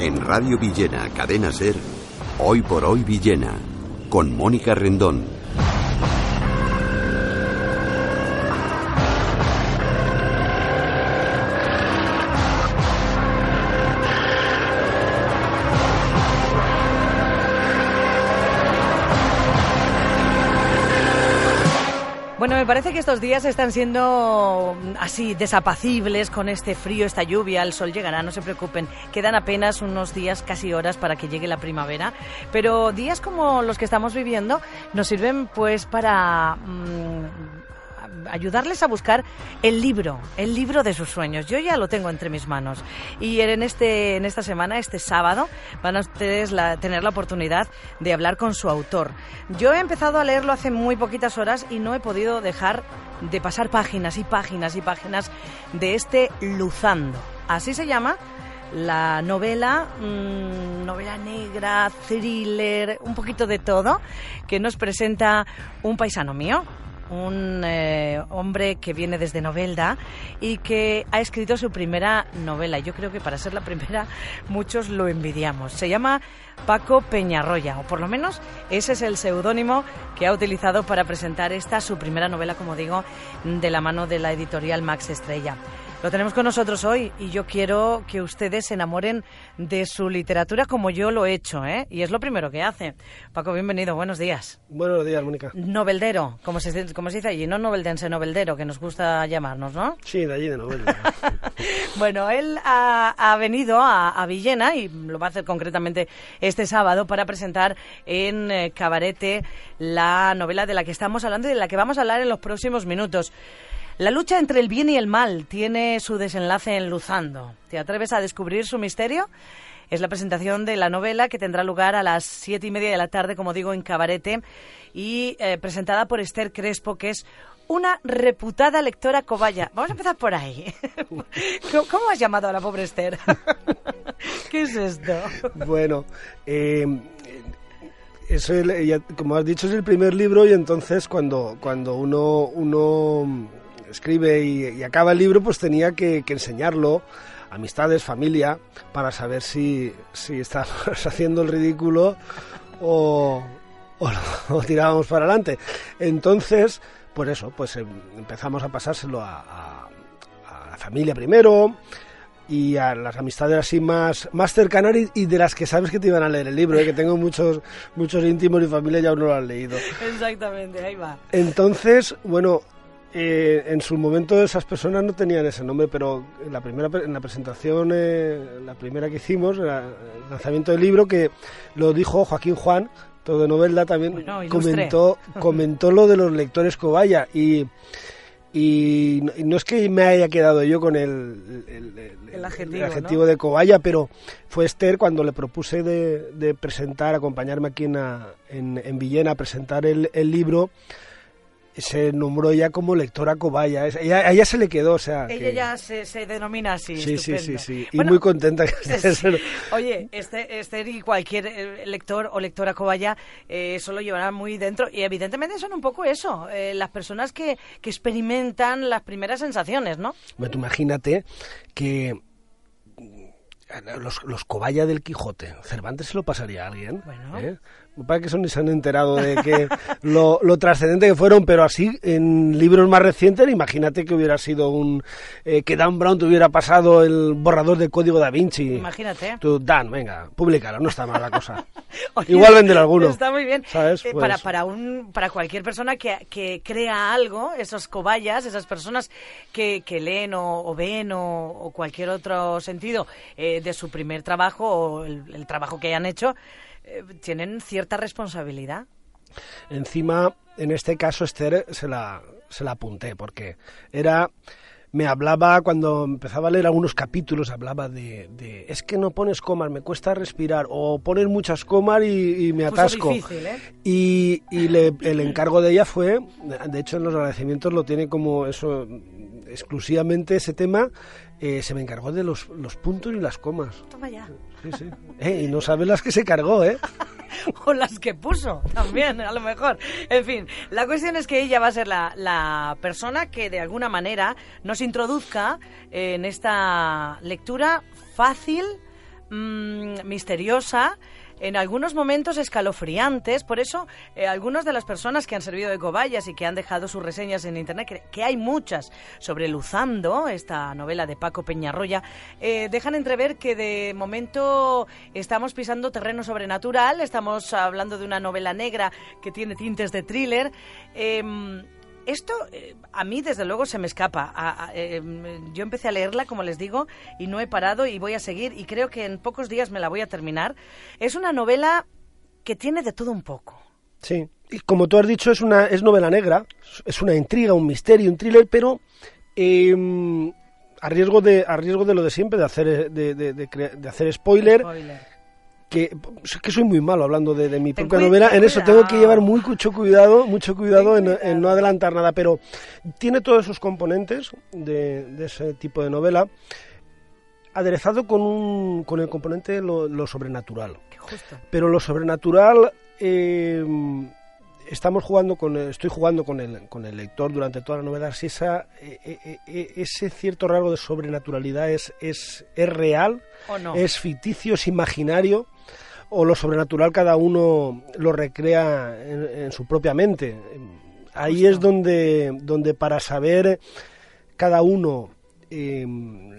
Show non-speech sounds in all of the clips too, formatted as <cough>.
En Radio Villena, Cadena Ser, Hoy por Hoy Villena, con Mónica Rendón. Me parece que estos días están siendo así desapacibles con este frío, esta lluvia. El sol llegará, no se preocupen. Quedan apenas unos días, casi horas, para que llegue la primavera. Pero días como los que estamos viviendo nos sirven pues para mm, ayudarles a buscar el libro, el libro de sus sueños. Yo ya lo tengo entre mis manos. Y en, este, en esta semana, este sábado, van a ustedes tener la oportunidad de hablar con su autor. Yo he empezado a leerlo hace muy poquitas horas y no he podido dejar de pasar páginas y páginas y páginas de este Luzando. Así se llama la novela, mm, novela negra, thriller, un poquito de todo, que nos presenta un paisano mío, un eh, hombre que viene desde Novelda y que ha escrito su primera novela. Yo creo que para ser la primera muchos lo envidiamos. Se llama Paco Peñarroya, o por lo menos ese es el seudónimo que ha utilizado para presentar esta su primera novela, como digo, de la mano de la editorial Max Estrella. Lo tenemos con nosotros hoy y yo quiero que ustedes se enamoren de su literatura como yo lo he hecho, ¿eh? Y es lo primero que hace. Paco, bienvenido, buenos días. Buenos días, Mónica. Noveldero, como se, como se dice allí, no noveldense, noveldero, que nos gusta llamarnos, ¿no? Sí, de allí de Novelda. <laughs> bueno, él ha, venido a, Villena y lo va a hacer concretamente este sábado para presentar en eh, Cabarete la novela de la que estamos hablando y de la que vamos a hablar en los próximos minutos. La lucha entre el bien y el mal tiene su desenlace en Luzando. ¿Te atreves a descubrir su misterio? Es la presentación de la novela que tendrá lugar a las siete y media de la tarde, como digo, en Cabarete, y eh, presentada por Esther Crespo, que es una reputada lectora cobaya. Vamos a empezar por ahí. <laughs> ¿Cómo has llamado a la pobre Esther? <laughs> ¿Qué es esto? Bueno, eh, eso, como has dicho, es el primer libro y entonces cuando, cuando uno, uno escribe y, acaba el libro, pues tenía que, enseñarlo amistades, familia, para saber si, si estábamos <laughs> haciendo el ridículo o, <laughs> o, tirábamos para adelante. Entonces, pues eso, pues em, empezamos a pasárselo a, la familia primero y a las amistades así más, más cercanas y, de las que sabes que te iban a leer el libro, ¿eh? que tengo muchos, muchos íntimos y familia ya aún no lo han leído. <laughs> Exactamente, ahí va. Entonces, bueno, eh, en su momento esas personas no tenían ese nombre, pero en la primera en la presentación, eh, la primera que hicimos, el lanzamiento del libro, que lo dijo Joaquín Juan, todo de novela también, comentó, comentó lo de los lectores cobaya. Y, y, no es que me haya quedado yo con el, el, adjetivo, de cobaya, pero fue Esther cuando le propuse de, presentar, acompañarme aquí en, en, Villena a presentar el libro se nombró ya como lectora cobaya. Ella, a ella se le quedó, o sea. Ella ya se, se, denomina así. Sí, sí, sí, sí. Y muy contenta que <laughs> esté. Oye, este, este y cualquier eh, lector o lectora cobaya eh, eso lo llevará muy dentro. Y evidentemente son un poco eso, eh, las personas que, que experimentan las primeras sensaciones, ¿no? Bueno, tú imagínate que los, los cobaya del Quijote, Cervantes se lo pasaría a alguien. Bueno. ¿eh? Para que son ni se han enterado de que <laughs> lo, lo, trascendente que fueron, pero así en libros más recientes, imagínate que hubiera sido un. Eh, que Dan Brown te hubiera pasado el borrador de código da Vinci. Imagínate. Tú, Dan, venga, públicalo, no está mal la cosa. <laughs> Igual vender alguno. Está muy bien. ¿sabes? Eh, para, pues para, un, para cualquier persona que, que crea algo, esos cobayas, esas personas que, que leen o, ven o, cualquier otro sentido eh, de su primer trabajo o el trabajo que hayan hecho, eh, tienen cierta responsabilidad. Encima, en este caso, Esther se la, se la apunté, porque era me hablaba, cuando empezaba a leer algunos capítulos, hablaba de, de es que no pones comas, me cuesta respirar, o pones muchas comas y, me atasco. Difícil, ¿eh? Y, y el encargo de ella fue, de hecho en los agradecimientos lo tiene como eso, exclusivamente ese tema, eh, se me encargó de los, los puntos y las comas. Toma ya. Sí. Eh, y no sabes las que se cargó, ¿eh? <laughs> o las que puso, también, a lo mejor. En fin, la cuestión es que ella va a ser la, la persona que de alguna manera nos introduzca en esta lectura fácil, mm, misteriosa, en algunos momentos escalofriantes. Por eso, eh, algunas de las personas que han servido de cobayas y que han dejado sus reseñas en Internet, que, hay muchas sobre Luzando, esta novela de Paco Peñarroya, eh, dejan entrever que de momento estamos pisando terreno sobrenatural, estamos hablando de una novela negra que tiene tintes de thriller. Em, esto eh, a mí desde luego se me escapa. A- a- eh, yo empecé a leerla, como les digo, y no he parado y voy a seguir y creo que en pocos días me la voy a terminar. Es una novela que tiene de todo un poco. Sí, y como tú has dicho, es una es novela negra, es una intriga, un misterio, un thriller, pero eh, a riesgo de a riesgo de lo de siempre, de hacer de, de- de crea- de hacer spoiler, Spoiler. Que, soy muy malo hablando de, de mi propia novela, en eso tengo que llevar muy mucho cuidado, mucho cuidado en, no adelantar nada, pero tiene todos esos componentes de, de ese tipo de novela, aderezado con, un, con el componente de lo, lo sobrenatural. Justo. Pero lo sobrenatural, eh, estamos jugando con, estoy jugando con el, con el lector durante toda la novela, si esa, eh, eh, ese cierto rasgo de sobrenaturalidad es, es, es real, ¿O no? es ficticio, es imaginario, o lo sobrenatural cada uno lo recrea en, en su propia mente. Ahí Justo. es donde, donde para saber cada uno eh,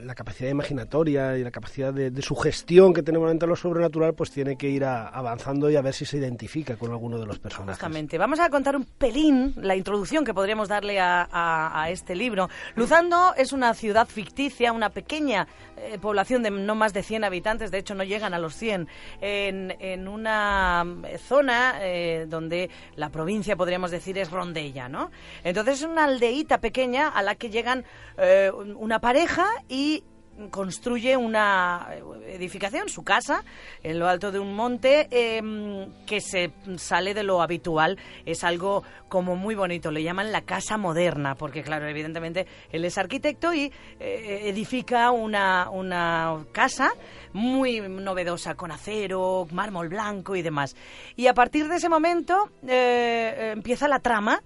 la capacidad imaginatoria y la capacidad de, de sugestión que tenemos ante lo sobrenatural, pues tiene que ir avanzando y a ver si se identifica con alguno de los personajes. Justamente. Vamos a contar un pelín la introducción que podríamos darle a, este libro. Luzando es una ciudad ficticia, una pequeña eh, población de no más de 100 habitantes, de hecho no llegan a los 100, en, en una eh, zona eh, donde la provincia, podríamos decir, es Rondella, ¿no? Entonces es una aldeíta pequeña a la que llegan eh, una pareja y construye una edificación, su casa, en lo alto de un monte, eh, que se sale de lo habitual. Es algo como muy bonito. Le llaman la casa moderna, porque claro, evidentemente él es arquitecto y eh, edifica una, una casa muy novedosa, con acero, mármol blanco y demás. Y a partir de ese momento eh, eh, empieza la trama.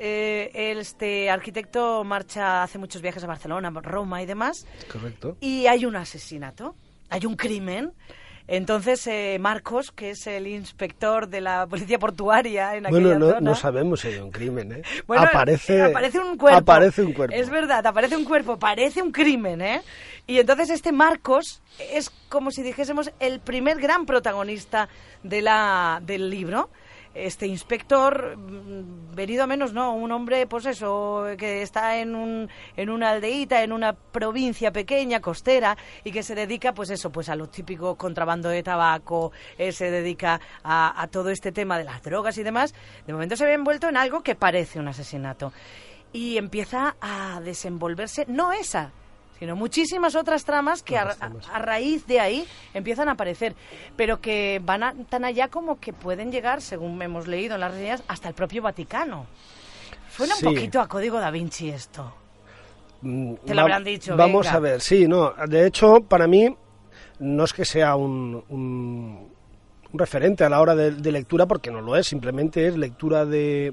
Eh, este arquitecto marcha, hace muchos viajes a Barcelona, Roma y demás, Correcto. y hay un asesinato, hay un crimen. Entonces, eh, Marcos, que es el inspector de la policía portuaria en aquella Bueno, no, zona... no sabemos si hay un crimen, ¿eh? <laughs> Bueno, aparece, eh, aparece un cuerpo. Aparece un cuerpo. Es verdad, aparece un cuerpo, parece un crimen, ¿eh? Y entonces este Marcos es como si dijésemos el primer gran protagonista de la, del libro. Este inspector, mm, venido a menos, no, un hombre, pues eso, que está en, un, en una aldeíta, en una provincia pequeña, costera, y que se dedica, pues eso, pues a lo típico contrabando de tabaco, eh, se dedica a, a todo este tema de las drogas y demás. De momento se ve envuelto en algo que parece un asesinato. Y empieza a desenvolverse, no esa, sino muchísimas otras tramas que a, raíz de ahí empiezan a aparecer, pero que van a- tan allá como que pueden llegar, según hemos leído en las reseñas, hasta el propio Vaticano. Suena Sí. un poquito a Código da Vinci esto. Mm, Te lo habrán dicho, Vamos venga. a ver, sí, no. De hecho, para mí, no es que sea un, un- un referente a la hora de, de lectura, porque no lo es, simplemente es lectura de,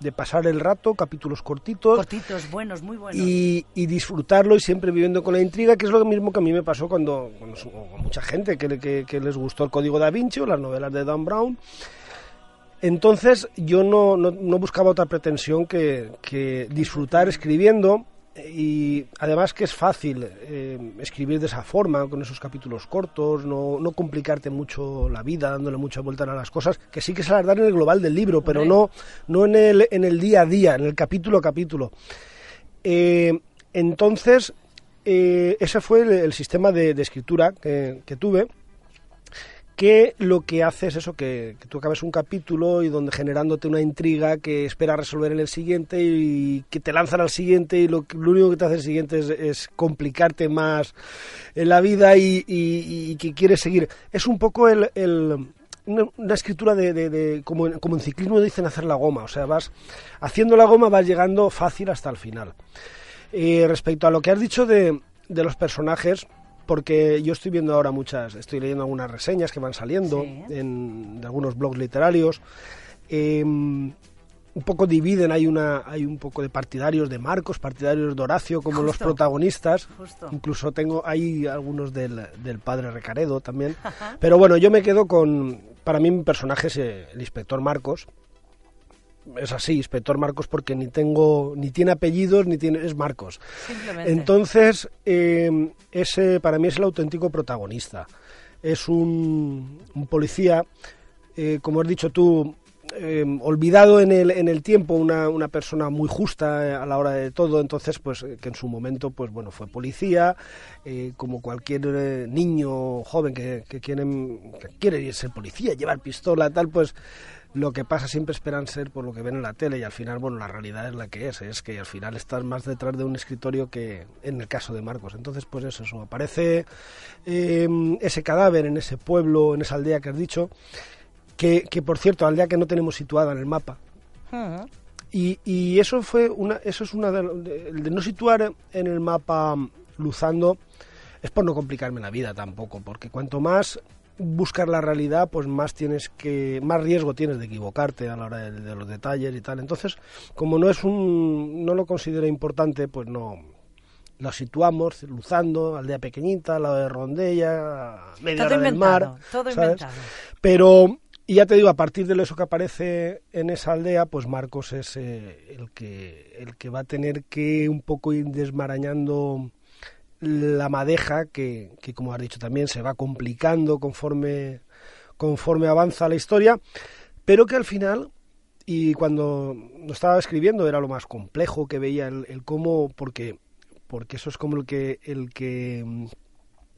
de pasar el rato, capítulos cortitos. Cortitos, buenos, muy buenos. y, y disfrutarlo y siempre viviendo con la intriga, que es lo mismo que a mí me pasó cuando, cuando mucha gente que- que les gustó el Código da Vinci o las novelas de Dan Brown. Entonces yo no, no- no buscaba otra pretensión que, que disfrutar escribiendo y además que es fácil eh, escribir de esa forma, con esos capítulos cortos, no, no complicarte mucho la vida, dándole mucha vuelta a las cosas, que sí que se las dan en el global del libro, pero no, no en, el, en el día a día, en el capítulo a capítulo. Eh, entonces, eh, ese fue el, el sistema de, de escritura que, que tuve, que lo que hace es eso, que, que tú acabes un capítulo y donde generándote una intriga que esperas resolver en el siguiente y que te lanzan al siguiente y lo, lo único que te hace el siguiente es, complicarte más en la vida y, que quieres seguir. Es un poco el... una, escritura de, de- de- como, en, como en ciclismo dicen hacer la goma, o sea, vas haciendo la goma vas llegando fácil hasta el final. Eh, respecto a lo que has dicho de, de los personajes, porque yo estoy viendo ahora muchas, estoy leyendo algunas reseñas que van saliendo Sí. en, de algunos blogs literarios. eh, un poco dividen, hay una hay un poco de partidarios de Marcos, partidarios de Horacio como los protagonistas. Incluso tengo hay algunos del, del padre Recaredo también. Pero bueno, yo me quedo con para mí mi personaje es eh, el inspector Marcos. Es así, inspector Marcos, porque ni tengo, ni tiene apellidos, ni tiene, es Marcos. Entonces, eh, ese para mí es el auténtico protagonista. Es un, un policía, eh, como has dicho tú, Em, olvidado en el, en el tiempo, una, una persona muy justa eh, a la hora de todo, entonces pues eh, que en su momento pues bueno fue policía, eh, como cualquier niño joven que, que, quieren, que quiere ser policía, llevar pistola, tal, pues lo que pasa siempre esperan ser por lo que ven en la tele y al final, bueno, la realidad es la que es, es que al final estás más detrás de un escritorio que en el caso de Marcos. Entonces, pues eso, eso aparece em, ese cadáver en ese pueblo, en esa aldea que has dicho, que, que por cierto, aldea que no tenemos situada en el mapa. y, y, eso fue una, eso es una de, de, no situar en el mapa Luzando es por no complicarme la vida tampoco, porque cuanto más buscar la realidad, pues más tienes que, más riesgo tienes de equivocarte a la hora de, de los detalles y tal. Entonces, como no es un, no lo considero importante, pues no, lo situamos Luzando, aldea pequeñita, al lado de Rondella, media hora del mar, todo inventado. Pero y ya te digo, a partir de eso que aparece en esa aldea, pues Marcos es eh, el, que, el que va a tener que un poco ir desmarañando la madeja que, que, como has dicho también, se va complicando conforme, conforme avanza la historia, pero que al final, y cuando lo estaba escribiendo era lo más complejo que veía el, el cómo, porque, porque eso es como el que, el que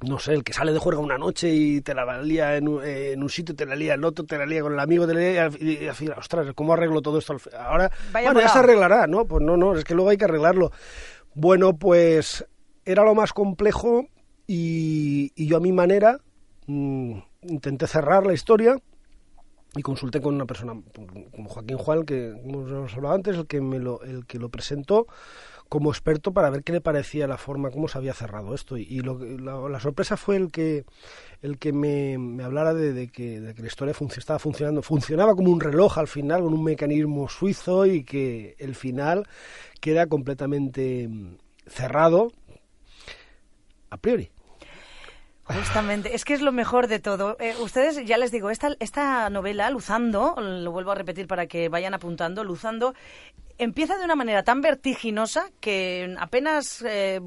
no sé, el que sale de juerga una noche y te la lía en un, eh, en un sitio, te la lía en otro, te la lía con el amigo, te la lía, y, al final, ostras, ¿cómo arreglo todo esto? Ahora, Vaya bueno, ya volado. se arreglará, ¿no? Pues no, no, es que luego hay que arreglarlo. Bueno, pues era lo más complejo y, yo a mi manera mmm, intenté cerrar la historia y consulté con una persona como Joaquín Juan, que hemos hablado antes, el que, me lo, el que lo presentó como experto para ver qué le parecía la forma, cómo se había cerrado esto. Y, la, sorpresa fue el que, el que me, hablara de, que, de, la historia fun estaba funcionando. Funcionaba como un reloj al final, con un mecanismo suizo y que el final queda completamente mm, cerrado a priori. Justamente, es que es lo mejor de todo. Eh, ustedes, ya les digo, esta, esta novela, Luzando, lo vuelvo a repetir para que vayan apuntando, Luzando, empieza de una manera tan vertiginosa que apenas eh,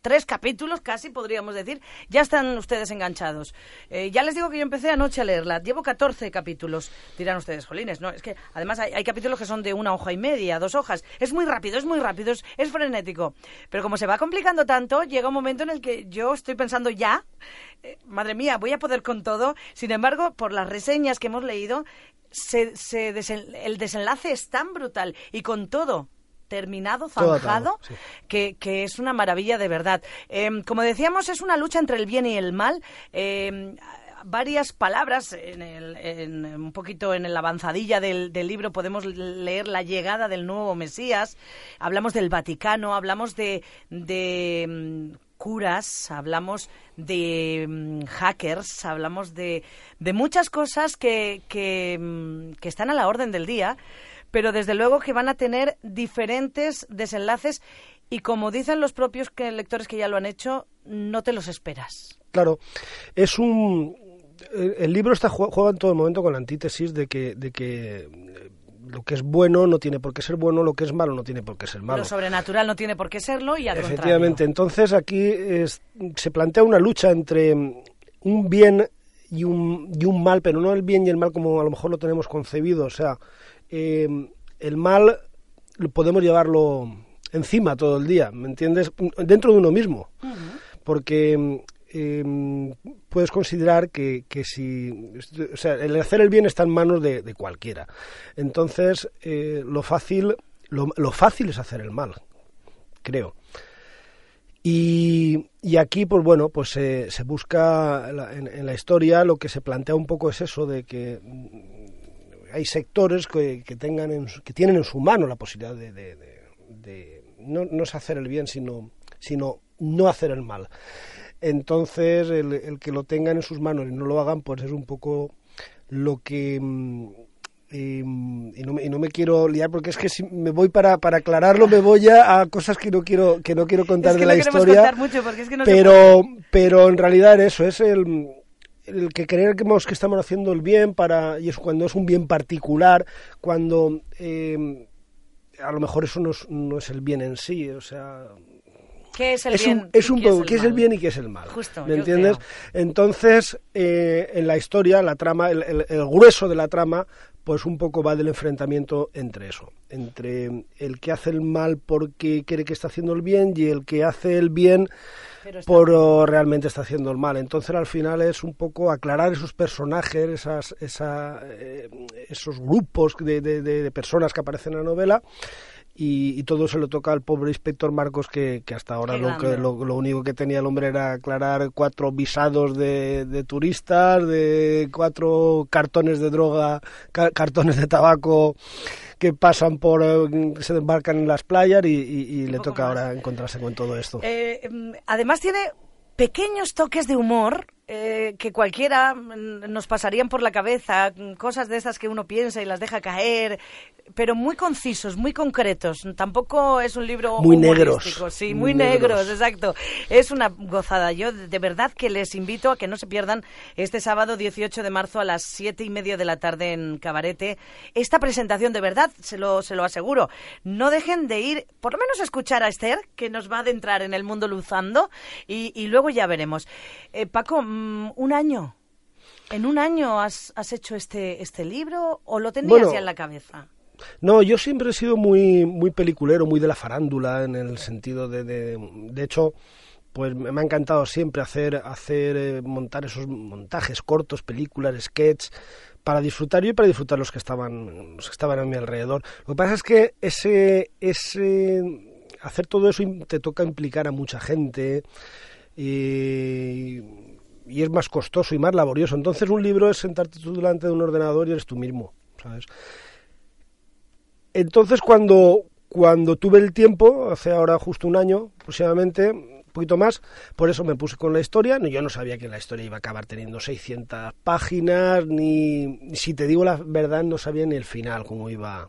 tres capítulos, casi podríamos decir, ya están ustedes enganchados. Eh, ya les digo que yo empecé anoche a leerla. Llevo 14 capítulos. Dirán ustedes, jolines, no, es que además hay, capítulos que son de una hoja y media, dos hojas. Es muy rápido, es muy rápido, es, es, frenético. Pero como se va complicando tanto, llega un momento en el que yo estoy pensando ya, eh, madre mía, voy a poder con todo. Sin embargo, por las reseñas que hemos leído, se, se desen el desenlace es tan brutal y con todo terminado, zanjado, sí. que, que, es una maravilla de verdad. Eh, como decíamos, es una lucha entre el bien y el mal. Eh, varias palabras en, el, en, un poquito en la avanzadilla del, del, libro podemos leer la llegada del nuevo Mesías hablamos del Vaticano hablamos de, de um, curas hablamos de um, hackers hablamos de, de muchas cosas que, que, que están a la orden del día pero desde luego que van a tener diferentes desenlaces y como dicen los propios que, lectores que ya lo han hecho, no te los esperas. Claro, es un... El libro está juega en todo momento con la antítesis de que, de que lo que es bueno no tiene por qué ser bueno, lo que es malo no tiene por qué ser malo. Lo sobrenatural no tiene por qué serlo y al Efectivamente, contrario. entonces aquí es, se plantea una lucha entre un bien y un, y un mal, pero no el bien y el mal como a lo mejor lo tenemos concebido, o sea, eh, el mal podemos llevarlo encima todo el día, ¿me entiendes? Dentro de uno mismo. Uh -huh. Porque eh, puedes considerar que, que, si. O sea, el hacer el bien está en manos de, de cualquiera. Entonces, eh, lo fácil. Lo, lo, fácil es hacer el mal, creo. Y, y aquí, pues bueno, pues se busca en la historia lo que se plantea un poco es eso de que hay sectores que, que, tengan en, que tienen en su mano la posibilidad de, de, de, de no, no, es hacer el bien, sino, sino no hacer el mal. Entonces, el, el, que lo tengan en sus manos y no lo hagan, pues es un poco lo que y, no me, y, no me, quiero liar porque es que si me voy para, para aclararlo me voy a, a cosas que no quiero que no quiero contar es de no la historia mucho porque es que no pero pero en realidad eso es el, el que creemos que estamos haciendo el bien para y es cuando es un bien particular cuando eh, a lo mejor eso no es, no es el bien en sí o sea ¿Qué es el es bien? un, es un ¿Qué poco qué es el bien y qué es el mal. Justo, ¿Me entiendes? creo. Entonces, eh, en la historia, la trama, el, el- el grueso de la trama, pues un poco va del enfrentamiento entre eso, entre el que hace el mal porque cree que está haciendo el bien y el que hace el bien por oh, realmente está haciendo el mal. Entonces, al final es un poco aclarar esos personajes, esas, esa, eh, esos grupos de, de- de- de personas que aparecen en la novela. Y, y todo se lo toca al pobre inspector Marcos que, que hasta ahora lo, que, lo, lo único que tenía el hombre era aclarar cuatro visados de, de turistas, de cuatro cartones de droga, ca- cartones de tabaco que pasan por, eh, se embarcan en las playas y, y- y le toca más. ahora encontrarse con todo esto. Eh, mm, además tiene pequeños toques de humor eh, que cualquiera mm, nos pasarían por la cabeza, cosas de esas que uno piensa y las deja caer, pero muy concisos, muy concretos. Tampoco es un libro Muy negros, sí, muy muy negros, negros. exacto. Es una gozada. Yo de de verdad que les invito a que no se pierdan este sábado 18 de marzo a las siete y media de la tarde en Cabarete esta presentación. De verdad, se lo, se lo aseguro. No dejen de ir, por lo menos a escuchar a Esther, que nos va a adentrar en el mundo luzando, y, y luego ya veremos. Eh, Paco, mm, un año. ¿En un año has, has hecho este, este libro o lo tenías Bueno, ya en la cabeza? No, yo siempre he sido muy, muy peliculero, muy de la farándula, en el sentido de, de, de hecho, pues me ha encantado siempre hacer, hacer eh, montar esos montajes cortos, películas, sketches, para disfrutar yo y para disfrutar los que estaban, los que estaban a mi alrededor. Lo que pasa es que ese, ese hacer todo eso te toca implicar a mucha gente y, y es más costoso y más laborioso. Entonces un libro es sentarte tú delante de un ordenador y eres tú mismo, ¿sabes? Entonces cuando, cuando tuve el tiempo, hace ahora justo un año aproximadamente, poquito más, por eso me puse con la historia. Yo no sabía que la historia iba a acabar teniendo 600 páginas, ni si te digo la verdad no sabía ni el final cómo iba.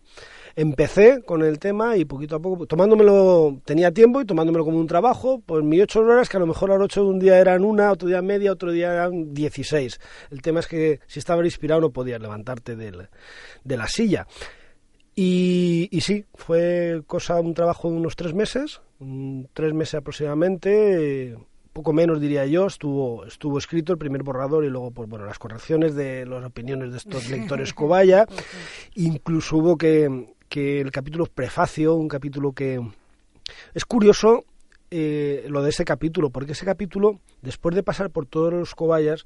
Empecé con el tema y poquito a poco, tomándomelo, tenía tiempo y tomándomelo como un trabajo, pues mis ocho horas, que a lo mejor las ocho de un día eran una, otro día media, otro día eran 16. El tema es que si estabas inspirado no podías levantarte del- de la silla. Y, y sí, fue cosa, un trabajo de unos tres meses, tres meses aproximadamente, poco menos diría yo, estuvo, estuvo escrito el primer borrador y luego pues bueno las correcciones de las opiniones de estos <laughs> lectores cobaya, incluso hubo que, que el capítulo prefacio, un capítulo que es curioso eh, lo de ese capítulo, porque ese capítulo, después de pasar por todos los cobayas,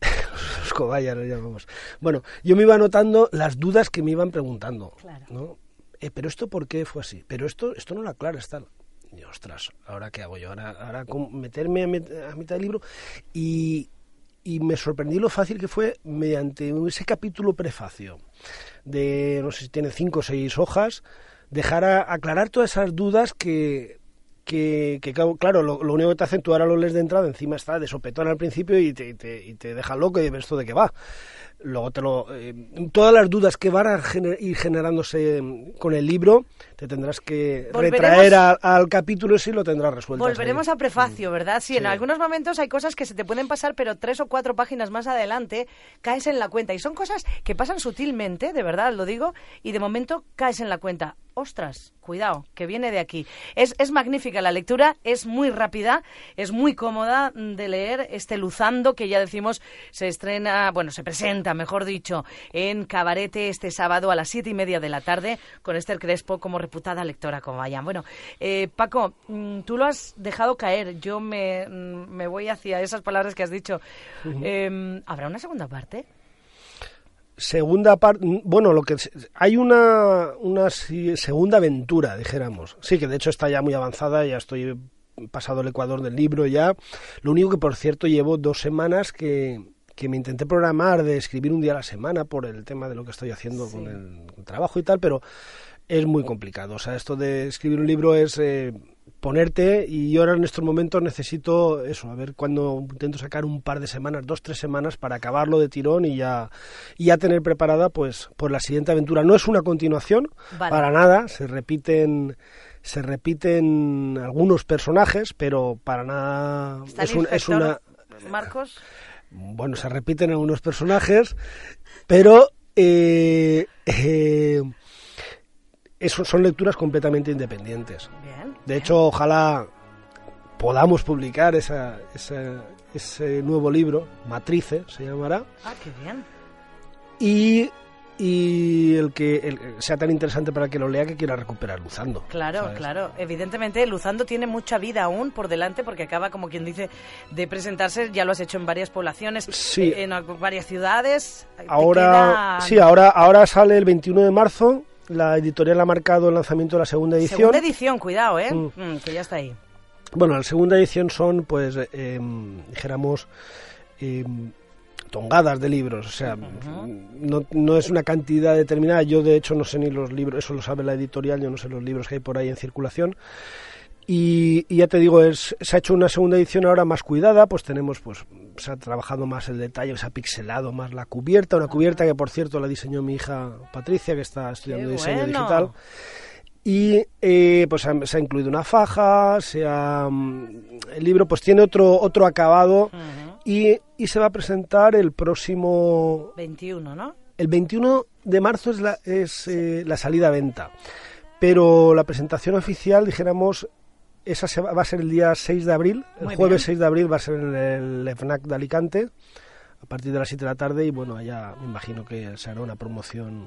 <laughs> los cobayas los llamamos, bueno, yo me iba anotando las dudas que me iban preguntando, Claro. ¿no? Eh, pero esto por qué fue así, pero esto, esto no lo aclaras tal. Y, ostras, ¿ahora qué hago yo? Ahora, ahora ¿cómo meterme a, met- a mitad del libro y, y me sorprendí lo fácil que fue mediante ese capítulo prefacio de, no sé si tiene cinco o seis hojas, dejar a, aclarar todas esas dudas que, que, que, claro, lo, único que te hacen, tú ahora lo lees de entrada, encima está de sopetón al principio y te, y te, y te deja loco y dices, ¿esto de qué va? Luego te lo, eh, todas las dudas que van a gener- ir generándose mm, con el libro, te tendrás que Volveremos- retraer a- al capítulo y lo tendrás resuelto. Volveremos a prefacio, ¿verdad? Sí, en algunos momentos hay cosas que se te pueden pasar, pero tres o cuatro páginas más adelante caes en la cuenta. Y son cosas que pasan sutilmente, de verdad lo digo, y de momento caes en la cuenta. Ostras, cuidado, que viene de aquí. Es, es magnífica la lectura, es muy rápida, es muy cómoda de leer. Este Luzando, que ya decimos, se estrena, bueno, se presenta, mejor dicho, en Cabarete este sábado a las siete y media de la tarde, con Esther Crespo como reputada lectora, como vayan. Bueno, eh, Paco, mm, tú lo has dejado caer. Yo me, mm, me voy hacia esas palabras que has dicho. Eh, ¿Habrá una segunda parte? Segunda parte, bueno, lo que hay una, una segunda aventura, dijéramos. Sí, que de hecho está ya muy avanzada, ya estoy pasado el Ecuador del libro ya. Lo único que, por cierto, llevo dos semanas que, que me intenté programar de escribir un día a la semana por el tema de lo que estoy haciendo con el trabajo y tal, pero es muy complicado. O sea, esto de escribir un libro es... eh, ponerte y yo ahora en estos momentos necesito eso, a ver cuando intento sacar un par de semanas, dos, tres semanas para acabarlo de tirón y ya, y ya tener preparada pues, por la siguiente aventura. No es una continuación, para nada, se repiten se repiten algunos personajes, pero para nada es, es una Marcos. Bueno, se repiten algunos personajes, pero eh, <laughs> eh, eso son lecturas completamente independientes. de hecho, ojalá podamos publicar esa, ese nuevo libro, Matrice se llamará. Ah, qué bien. Y y el que sea tan interesante para que lo lea que quiera recuperar Luzando. Claro, claro. Evidentemente, Luzando tiene mucha vida aún por delante porque acaba, como quien dice, de presentarse. Ya lo has hecho en varias poblaciones, sí. en, varias ciudades. Ahora, sí, ahora, ahora sale el 21 de marzo. La editorial ha marcado el lanzamiento de la segunda edición. Segunda edición, cuidado, ¿eh? Mm. Mm, que ya está ahí. Bueno, la segunda edición son, pues, eh, dijéramos, eh, tongadas de libros, o sea, no, no, es una cantidad determinada. Yo, de hecho, no sé ni los libros, eso lo sabe la editorial, yo no sé los libros que hay por ahí en circulación. Y, ya te digo, es, se ha hecho una segunda edición ahora más cuidada, pues tenemos, pues, se ha trabajado más el detalle, se ha pixelado más la cubierta, una cubierta que, por cierto, la diseñó mi hija Patricia, que está estudiando diseño digital. Y eh, pues se ha incluido una faja, se ha, mm, el libro pues tiene otro, otro acabado y, se va a presentar el próximo... 21, ¿no? El 21 de marzo es la, es, eh, la salida a venta, pero la presentación oficial, dijéramos, esa va a ser el día 6 de abril, el jueves 6 de abril va a ser en el FNAC de Alicante, a partir de las 7 de la tarde, y bueno, allá me imagino que se hará una promoción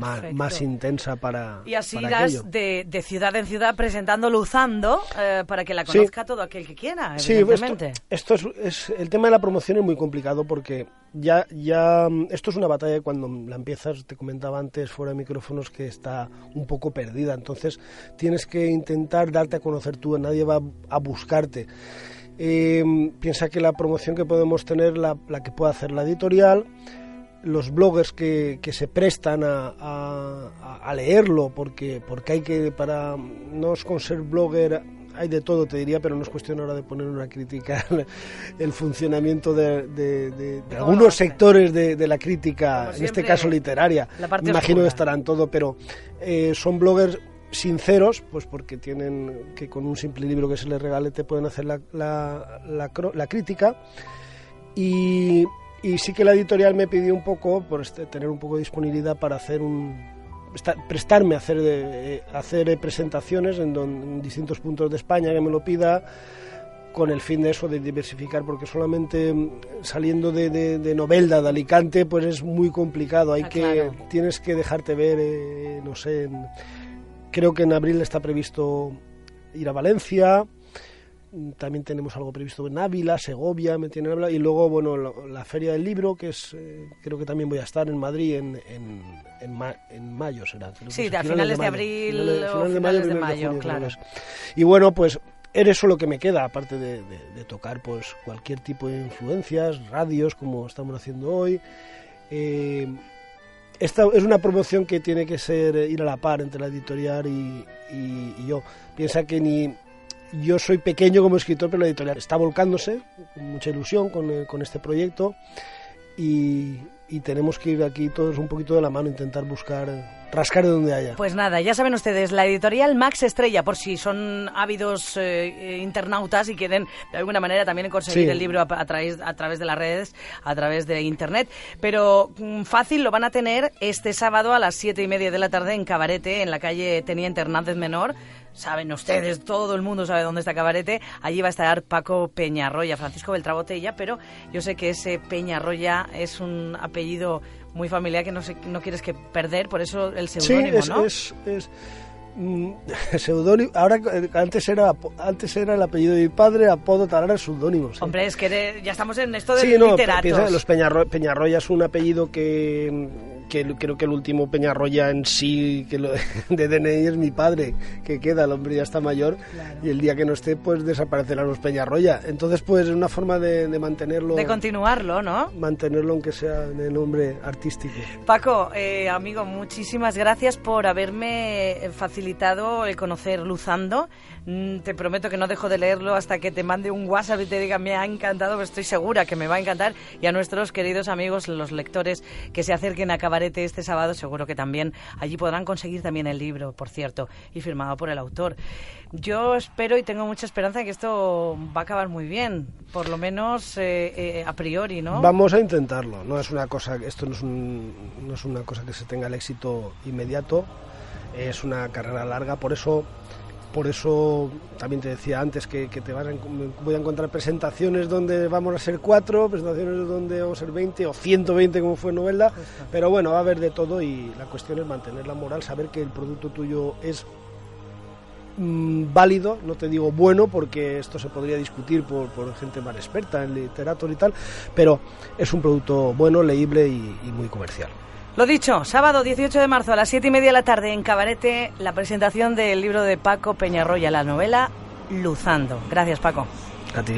más, intensa para. Y así irás de, de, ciudad en ciudad presentando Luzando eh, para que la conozca todo aquel que quiera, evidentemente. Sí, esto, es, el tema de la promoción es muy complicado porque ya, ya esto es una batalla cuando la empiezas, te comentaba antes fuera de micrófonos que está un poco perdida, entonces tienes que intentar darte a conocer tú, nadie va a buscarte. Eh, piensa que la promoción que podemos tener, la, la que pueda hacer la editorial, los bloggers que, que se prestan a, a, leerlo, porque, porque hay que, para, no es con ser blogger hay de todo, te diría, pero no es cuestión ahora de poner una crítica el funcionamiento de, de, algunos sectores de, la crítica, en este caso literaria. Me imagino que estarán todo, pero eh, son bloggers sinceros, pues porque tienen que con un simple libro que se les regale te pueden hacer la, la, la, la crítica. Y, y sí que la editorial me pidió un poco, por este, tener un poco de disponibilidad para hacer un, prestarme a hacer, de, hacer presentaciones en, distintos puntos de España que me lo pida con el fin de eso, de diversificar, porque solamente mm, saliendo de, de, Novelda, de Alicante, pues es muy complicado. Hay ah, que, tienes que dejarte ver, eh, no sé, creo que en abril está previsto ir a Valencia, también tenemos algo previsto en Ávila, Segovia, me tienen y luego, bueno, la, Feria del Libro, que es, eh, creo que también voy a estar en Madrid en, en, en, mayo, será. sí, a finales, de, abril finales, de mayo, de mayo claro. Y bueno, pues eres eso lo que me queda, aparte de, tocar pues cualquier tipo de influencias, radios, como estamos haciendo hoy. Eh, esta es una promoción que tiene que ser eh, ir a la par entre la editorial y, y yo. Piensa que ni yo soy pequeño como escritor, pero la editorial está volcándose con mucha ilusión con, eh, con este proyecto y, y tenemos que ir aquí todos un poquito de la mano, intentar buscar, rascar de donde haya. Pues nada, ya saben ustedes, la editorial Max Estrella, por si son ávidos eh, internautas y quieren de alguna manera también conseguir el libro a, través, a través de las redes, a través de internet. Pero mm, fácil lo van a tener este sábado a las siete y media de la tarde en Cabarete, en la calle Teniente Hernández Menor. Saben ustedes, todo el mundo sabe dónde está Cabarete. Allí va a estar Paco Peñarroya, Francisco Beltrabotella, pero yo sé que ese Peñarroya es un apellido muy familiar que no, no quieres que perder, por eso el seudónimo, sí, es, es, <laughs> seudónimo. Ahora antes era antes era el apellido de mi padre, apodo tal, ahora seudónimo. Hombre, es que ya estamos en esto de sí, no, los Peñarroya es un apellido que que creo que el último Peñarroya en sí que lo, <laughs> de DNI es mi padre, que queda, el hombre ya está mayor y el día que no esté pues desaparecerán los Peñarroya. Entonces pues es una forma de, mantenerlo... De continuarlo, ¿no? Mantenerlo aunque sea el nombre artístico. Paco, eh, amigo, muchísimas gracias por haberme facilitado el conocer Luzando. Mm, te prometo que no dejo de leerlo hasta que te mande un WhatsApp y te diga me ha encantado, pero estoy segura que me va a encantar. Y a nuestros queridos amigos, los lectores que se acerquen a Cabarete este sábado, seguro que también allí podrán conseguir también el libro, por cierto, y firmado por el autor. Yo espero y tengo mucha esperanza que esto va a acabar muy bien, por lo menos eh, eh, a priori, ¿no? Vamos a intentarlo. No es una cosa, esto no es, no es una cosa que se tenga el éxito inmediato. Es una carrera larga, por eso por eso también te decía antes que, te vas voy a encontrar presentaciones donde vamos a ser cuatro, presentaciones donde vamos a ser 20 o 120 como fue novela, pero bueno, va a haber de todo y la cuestión es mantener la moral, saber que el producto tuyo es mm, válido, no te digo bueno porque esto se podría discutir por, gente más experta en literatura y tal, pero es un producto bueno, leíble y muy comercial. Lo dicho, sábado 18 de marzo a las 7 y media de la tarde en Cabarete, la presentación del libro de Paco Peñarroya, la novela Luzando. Gracias, Paco. A ti,